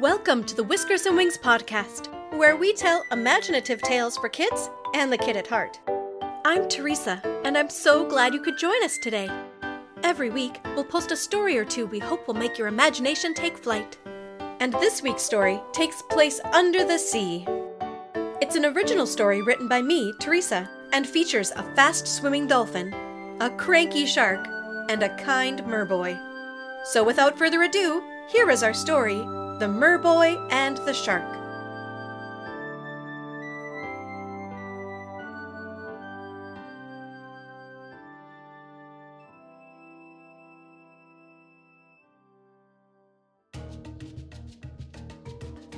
Welcome to the Whiskers and Wings podcast, where we tell imaginative tales for kids and the kid at heart. I'm Teresa, and I'm so glad you could join us today. Every week, we'll post a story or two we hope will make your imagination take flight. And this week's story takes place under the sea. It's an original story written by me, Teresa, and features a fast swimming dolphin, a cranky shark, and a kind merboy. So without further ado, here is our story The Merboy and the Shark.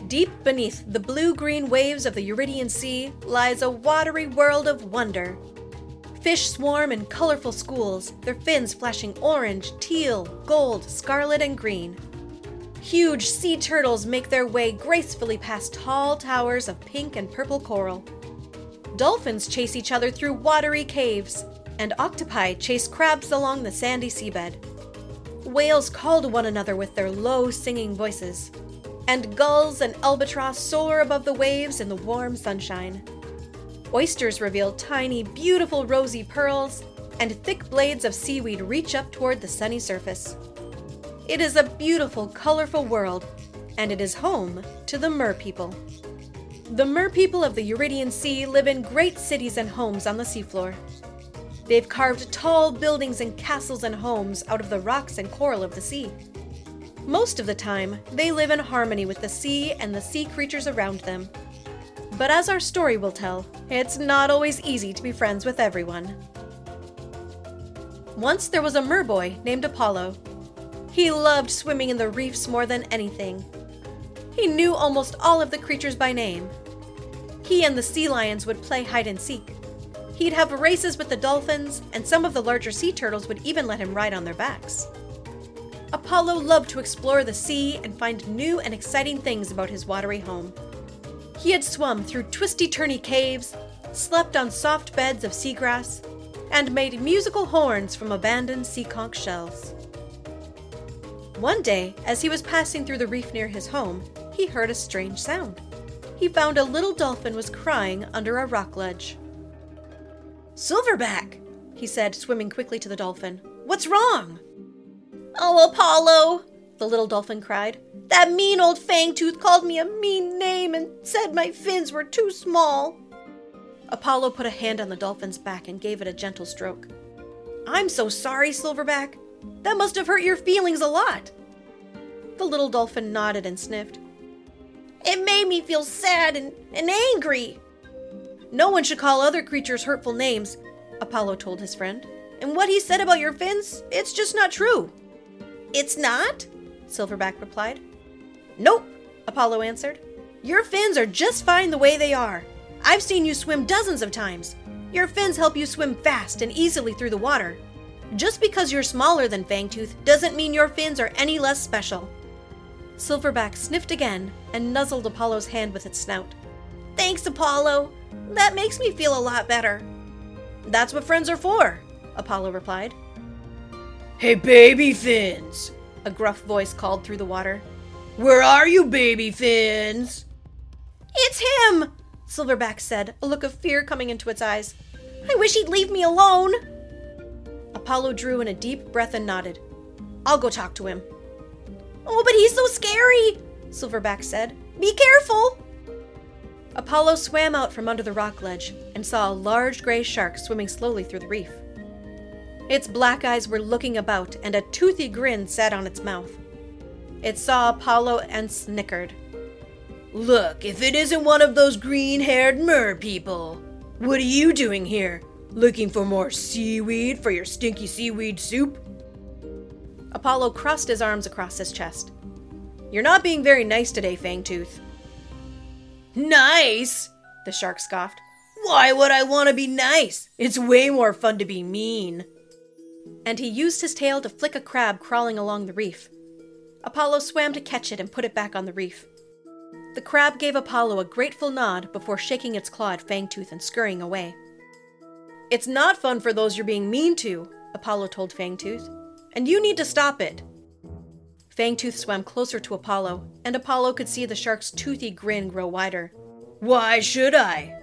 Deep beneath the blue green waves of the Eurydian Sea lies a watery world of wonder. Fish swarm in colorful schools, their fins flashing orange, teal, gold, scarlet, and green. Huge sea turtles make their way gracefully past tall towers of pink and purple coral. Dolphins chase each other through watery caves, and octopi chase crabs along the sandy seabed. Whales call to one another with their low singing voices and gulls and albatross soar above the waves in the warm sunshine. Oysters reveal tiny, beautiful rosy pearls, and thick blades of seaweed reach up toward the sunny surface. It is a beautiful, colorful world, and it is home to the Mer people. The Mer people of the Eurydian Sea live in great cities and homes on the seafloor. They've carved tall buildings and castles and homes out of the rocks and coral of the sea. Most of the time, they live in harmony with the sea and the sea creatures around them. But as our story will tell, it's not always easy to be friends with everyone. Once there was a merboy named Apollo. He loved swimming in the reefs more than anything. He knew almost all of the creatures by name. He and the sea lions would play hide and seek. He'd have races with the dolphins, and some of the larger sea turtles would even let him ride on their backs. Apollo loved to explore the sea and find new and exciting things about his watery home. He had swum through twisty turny caves, slept on soft beds of seagrass, and made musical horns from abandoned sea conch shells. One day, as he was passing through the reef near his home, he heard a strange sound. He found a little dolphin was crying under a rock ledge. Silverback, he said, swimming quickly to the dolphin. What's wrong? Oh, Apollo, the little dolphin cried. That mean old Fangtooth called me a mean name and said my fins were too small. Apollo put a hand on the dolphin's back and gave it a gentle stroke. I'm so sorry, Silverback. That must have hurt your feelings a lot. The little dolphin nodded and sniffed. It made me feel sad and, and angry. No one should call other creatures hurtful names, Apollo told his friend. And what he said about your fins, it's just not true. It's not? Silverback replied. Nope, Apollo answered. Your fins are just fine the way they are. I've seen you swim dozens of times. Your fins help you swim fast and easily through the water. Just because you're smaller than Fangtooth doesn't mean your fins are any less special. Silverback sniffed again and nuzzled Apollo's hand with its snout. Thanks, Apollo. That makes me feel a lot better. That's what friends are for, Apollo replied. Hey, baby fins! A gruff voice called through the water. Where are you, baby fins? It's him! Silverback said, a look of fear coming into its eyes. I wish he'd leave me alone. Apollo drew in a deep breath and nodded. I'll go talk to him. Oh, but he's so scary, Silverback said. Be careful! Apollo swam out from under the rock ledge and saw a large gray shark swimming slowly through the reef. Its black eyes were looking about, and a toothy grin sat on its mouth. It saw Apollo and snickered. Look, if it isn't one of those green haired mer people. What are you doing here? Looking for more seaweed for your stinky seaweed soup? Apollo crossed his arms across his chest. You're not being very nice today, Fangtooth. Nice? The shark scoffed. Why would I want to be nice? It's way more fun to be mean and he used his tail to flick a crab crawling along the reef. Apollo swam to catch it and put it back on the reef. The crab gave Apollo a grateful nod before shaking its claw at Fangtooth and scurrying away. It's not fun for those you're being mean to, Apollo told Fangtooth, and you need to stop it. Fangtooth swam closer to Apollo, and Apollo could see the shark's toothy grin grow wider. Why should I?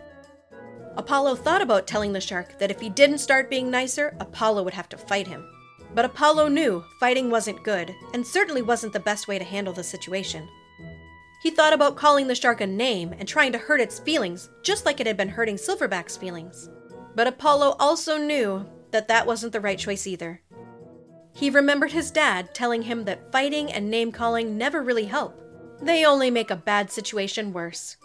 Apollo thought about telling the shark that if he didn't start being nicer, Apollo would have to fight him. But Apollo knew fighting wasn't good, and certainly wasn't the best way to handle the situation. He thought about calling the shark a name and trying to hurt its feelings, just like it had been hurting Silverback's feelings. But Apollo also knew that that wasn't the right choice either. He remembered his dad telling him that fighting and name calling never really help, they only make a bad situation worse.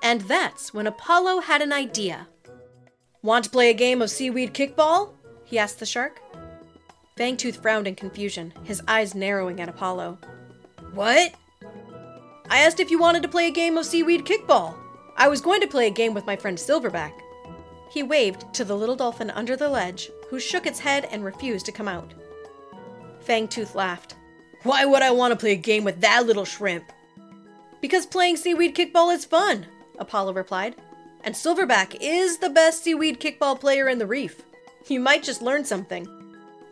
And that's when Apollo had an idea. Want to play a game of seaweed kickball? he asked the shark. Fangtooth frowned in confusion, his eyes narrowing at Apollo. What? I asked if you wanted to play a game of seaweed kickball. I was going to play a game with my friend Silverback. He waved to the little dolphin under the ledge, who shook its head and refused to come out. Fangtooth laughed. Why would I want to play a game with that little shrimp? Because playing seaweed kickball is fun, Apollo replied. And Silverback is the best seaweed kickball player in the reef. You might just learn something.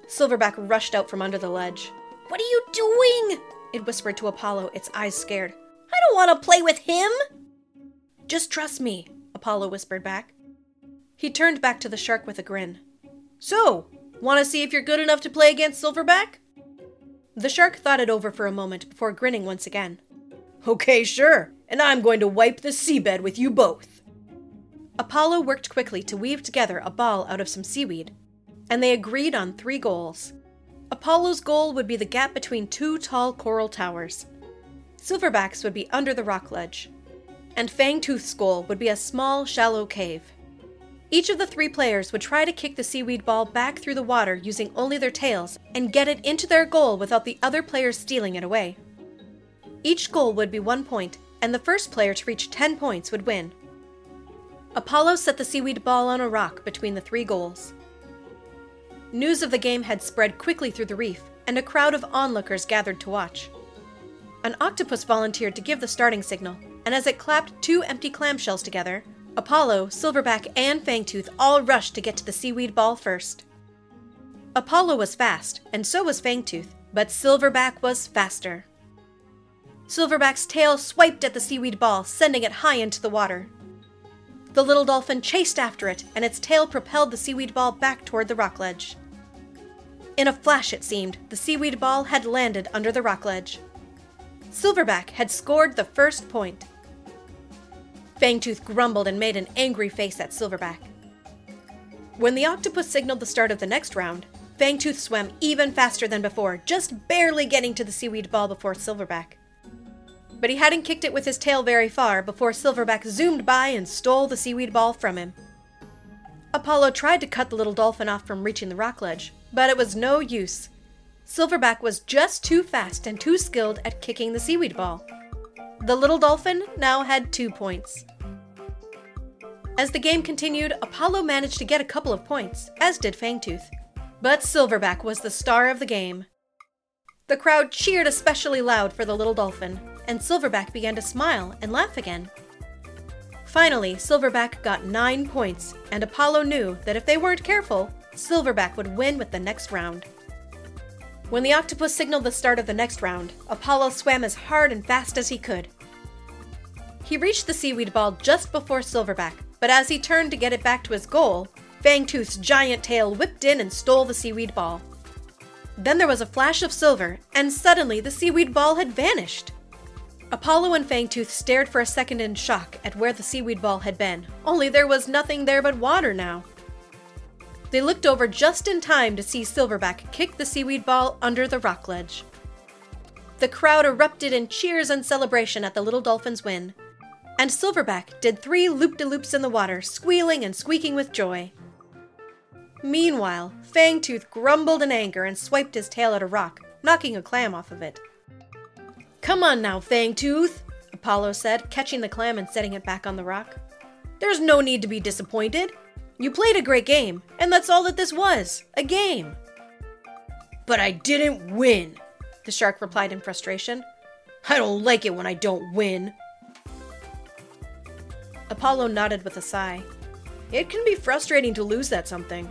Silverback rushed out from under the ledge. What are you doing? It whispered to Apollo, its eyes scared. I don't want to play with him. Just trust me, Apollo whispered back. He turned back to the shark with a grin. So, want to see if you're good enough to play against Silverback? The shark thought it over for a moment before grinning once again. Okay, sure, and I'm going to wipe the seabed with you both. Apollo worked quickly to weave together a ball out of some seaweed, and they agreed on three goals. Apollo's goal would be the gap between two tall coral towers. Silverback's would be under the rock ledge, and Fangtooth's goal would be a small, shallow cave. Each of the three players would try to kick the seaweed ball back through the water using only their tails and get it into their goal without the other players stealing it away. Each goal would be one point, and the first player to reach 10 points would win. Apollo set the seaweed ball on a rock between the three goals. News of the game had spread quickly through the reef, and a crowd of onlookers gathered to watch. An octopus volunteered to give the starting signal, and as it clapped two empty clamshells together, Apollo, Silverback, and Fangtooth all rushed to get to the seaweed ball first. Apollo was fast, and so was Fangtooth, but Silverback was faster. Silverback's tail swiped at the seaweed ball, sending it high into the water. The little dolphin chased after it, and its tail propelled the seaweed ball back toward the rock ledge. In a flash, it seemed, the seaweed ball had landed under the rock ledge. Silverback had scored the first point. Fangtooth grumbled and made an angry face at Silverback. When the octopus signaled the start of the next round, Fangtooth swam even faster than before, just barely getting to the seaweed ball before Silverback. But he hadn't kicked it with his tail very far before Silverback zoomed by and stole the seaweed ball from him. Apollo tried to cut the little dolphin off from reaching the rock ledge, but it was no use. Silverback was just too fast and too skilled at kicking the seaweed ball. The little dolphin now had two points. As the game continued, Apollo managed to get a couple of points, as did Fangtooth. But Silverback was the star of the game. The crowd cheered especially loud for the little dolphin, and Silverback began to smile and laugh again. Finally, Silverback got nine points, and Apollo knew that if they weren't careful, Silverback would win with the next round. When the octopus signaled the start of the next round, Apollo swam as hard and fast as he could. He reached the seaweed ball just before Silverback, but as he turned to get it back to his goal, Fangtooth's giant tail whipped in and stole the seaweed ball. Then there was a flash of silver, and suddenly the seaweed ball had vanished. Apollo and Fangtooth stared for a second in shock at where the seaweed ball had been, only there was nothing there but water now. They looked over just in time to see Silverback kick the seaweed ball under the rock ledge. The crowd erupted in cheers and celebration at the little dolphin's win, and Silverback did three loop de loops in the water, squealing and squeaking with joy. Meanwhile, Fangtooth grumbled in anger and swiped his tail at a rock, knocking a clam off of it. Come on now, Fangtooth, Apollo said, catching the clam and setting it back on the rock. There's no need to be disappointed. You played a great game, and that's all that this was a game. But I didn't win, the shark replied in frustration. I don't like it when I don't win. Apollo nodded with a sigh. It can be frustrating to lose at something,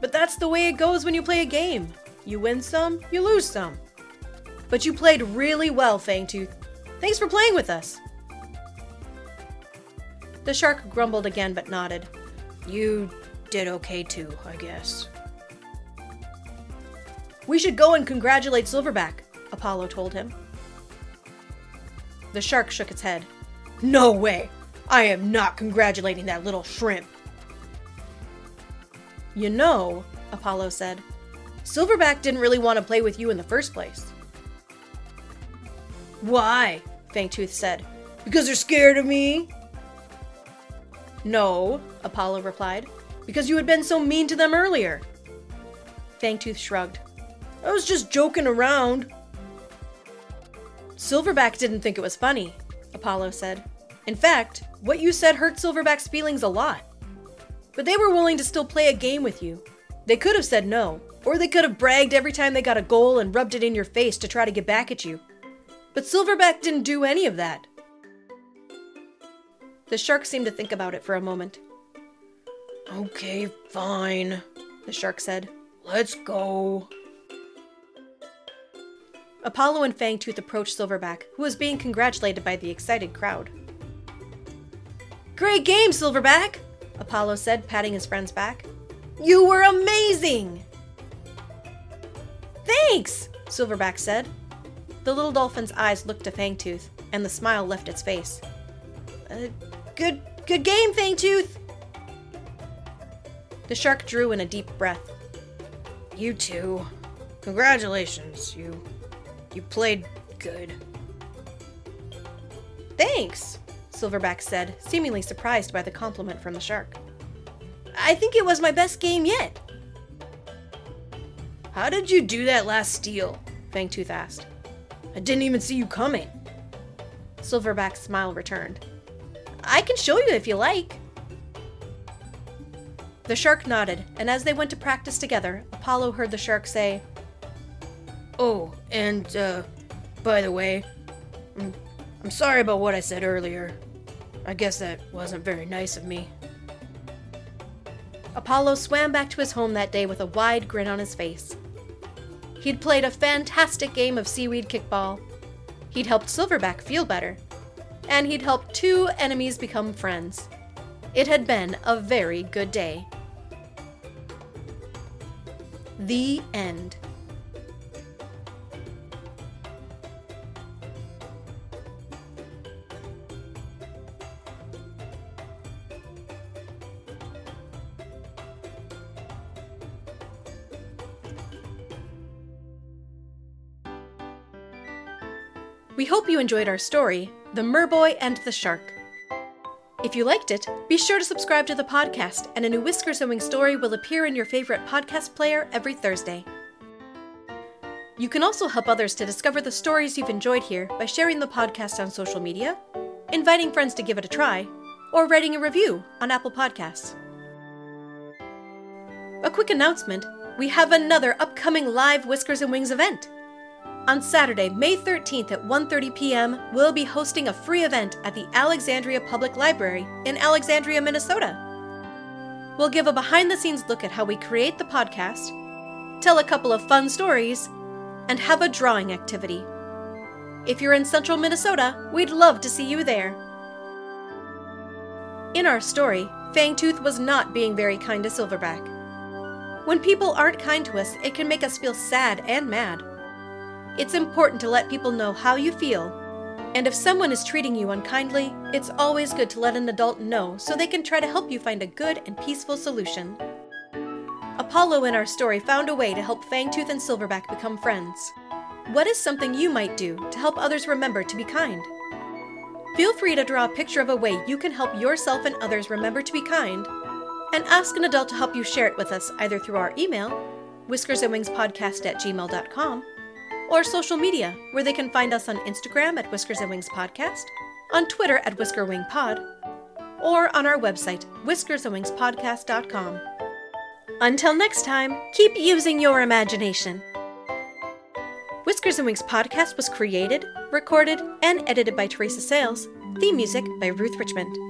but that's the way it goes when you play a game. You win some, you lose some. But you played really well, Fangtooth. Thanks for playing with us. The shark grumbled again but nodded. You did okay too, I guess. We should go and congratulate Silverback, Apollo told him. The shark shook its head. No way! I am not congratulating that little shrimp. You know, Apollo said, Silverback didn't really want to play with you in the first place. Why? Fangtooth said. Because they're scared of me? No, Apollo replied. Because you had been so mean to them earlier. Fangtooth shrugged. I was just joking around. Silverback didn't think it was funny, Apollo said. In fact, what you said hurt Silverback's feelings a lot. But they were willing to still play a game with you. They could have said no, or they could have bragged every time they got a goal and rubbed it in your face to try to get back at you. But Silverback didn't do any of that. The shark seemed to think about it for a moment. Okay, fine, the shark said. Let's go. Apollo and Fangtooth approached Silverback, who was being congratulated by the excited crowd. Great game, Silverback! Apollo said, patting his friend's back. You were amazing! Thanks, Silverback said. The little dolphin's eyes looked to Fangtooth, and the smile left its face. Uh, good, good game, Fangtooth! The shark drew in a deep breath. You too. Congratulations, you you played good. Thanks, Silverback said, seemingly surprised by the compliment from the shark. I think it was my best game yet. How did you do that last steal? Fangtooth asked. I didn't even see you coming. Silverback's smile returned. I can show you if you like. The shark nodded, and as they went to practice together, Apollo heard the shark say, Oh, and, uh, by the way, I'm, I'm sorry about what I said earlier. I guess that wasn't very nice of me. Apollo swam back to his home that day with a wide grin on his face. He'd played a fantastic game of seaweed kickball. He'd helped Silverback feel better. And he'd helped two enemies become friends. It had been a very good day. The end. Enjoyed our story, The Merboy and the Shark. If you liked it, be sure to subscribe to the podcast, and a new Whiskers and Wings story will appear in your favorite podcast player every Thursday. You can also help others to discover the stories you've enjoyed here by sharing the podcast on social media, inviting friends to give it a try, or writing a review on Apple Podcasts. A quick announcement we have another upcoming live Whiskers and Wings event. On Saturday, May 13th at 1:30 p.m., we'll be hosting a free event at the Alexandria Public Library in Alexandria, Minnesota. We'll give a behind-the-scenes look at how we create the podcast, tell a couple of fun stories, and have a drawing activity. If you're in central Minnesota, we'd love to see you there. In our story, Fangtooth was not being very kind to Silverback. When people aren't kind to us, it can make us feel sad and mad. It's important to let people know how you feel, and if someone is treating you unkindly, it's always good to let an adult know so they can try to help you find a good and peaceful solution. Apollo in our story found a way to help Fangtooth and Silverback become friends. What is something you might do to help others remember to be kind? Feel free to draw a picture of a way you can help yourself and others remember to be kind, and ask an adult to help you share it with us either through our email, whiskersandwingspodcast at gmail.com, or social media, where they can find us on Instagram at Whiskers and Wings Podcast, on Twitter at Whisker Wing Pod, or on our website, whiskersandwingspodcast.com. Until next time, keep using your imagination. Whiskers and Wings podcast was created, recorded, and edited by Teresa Sayles. Theme music by Ruth Richmond.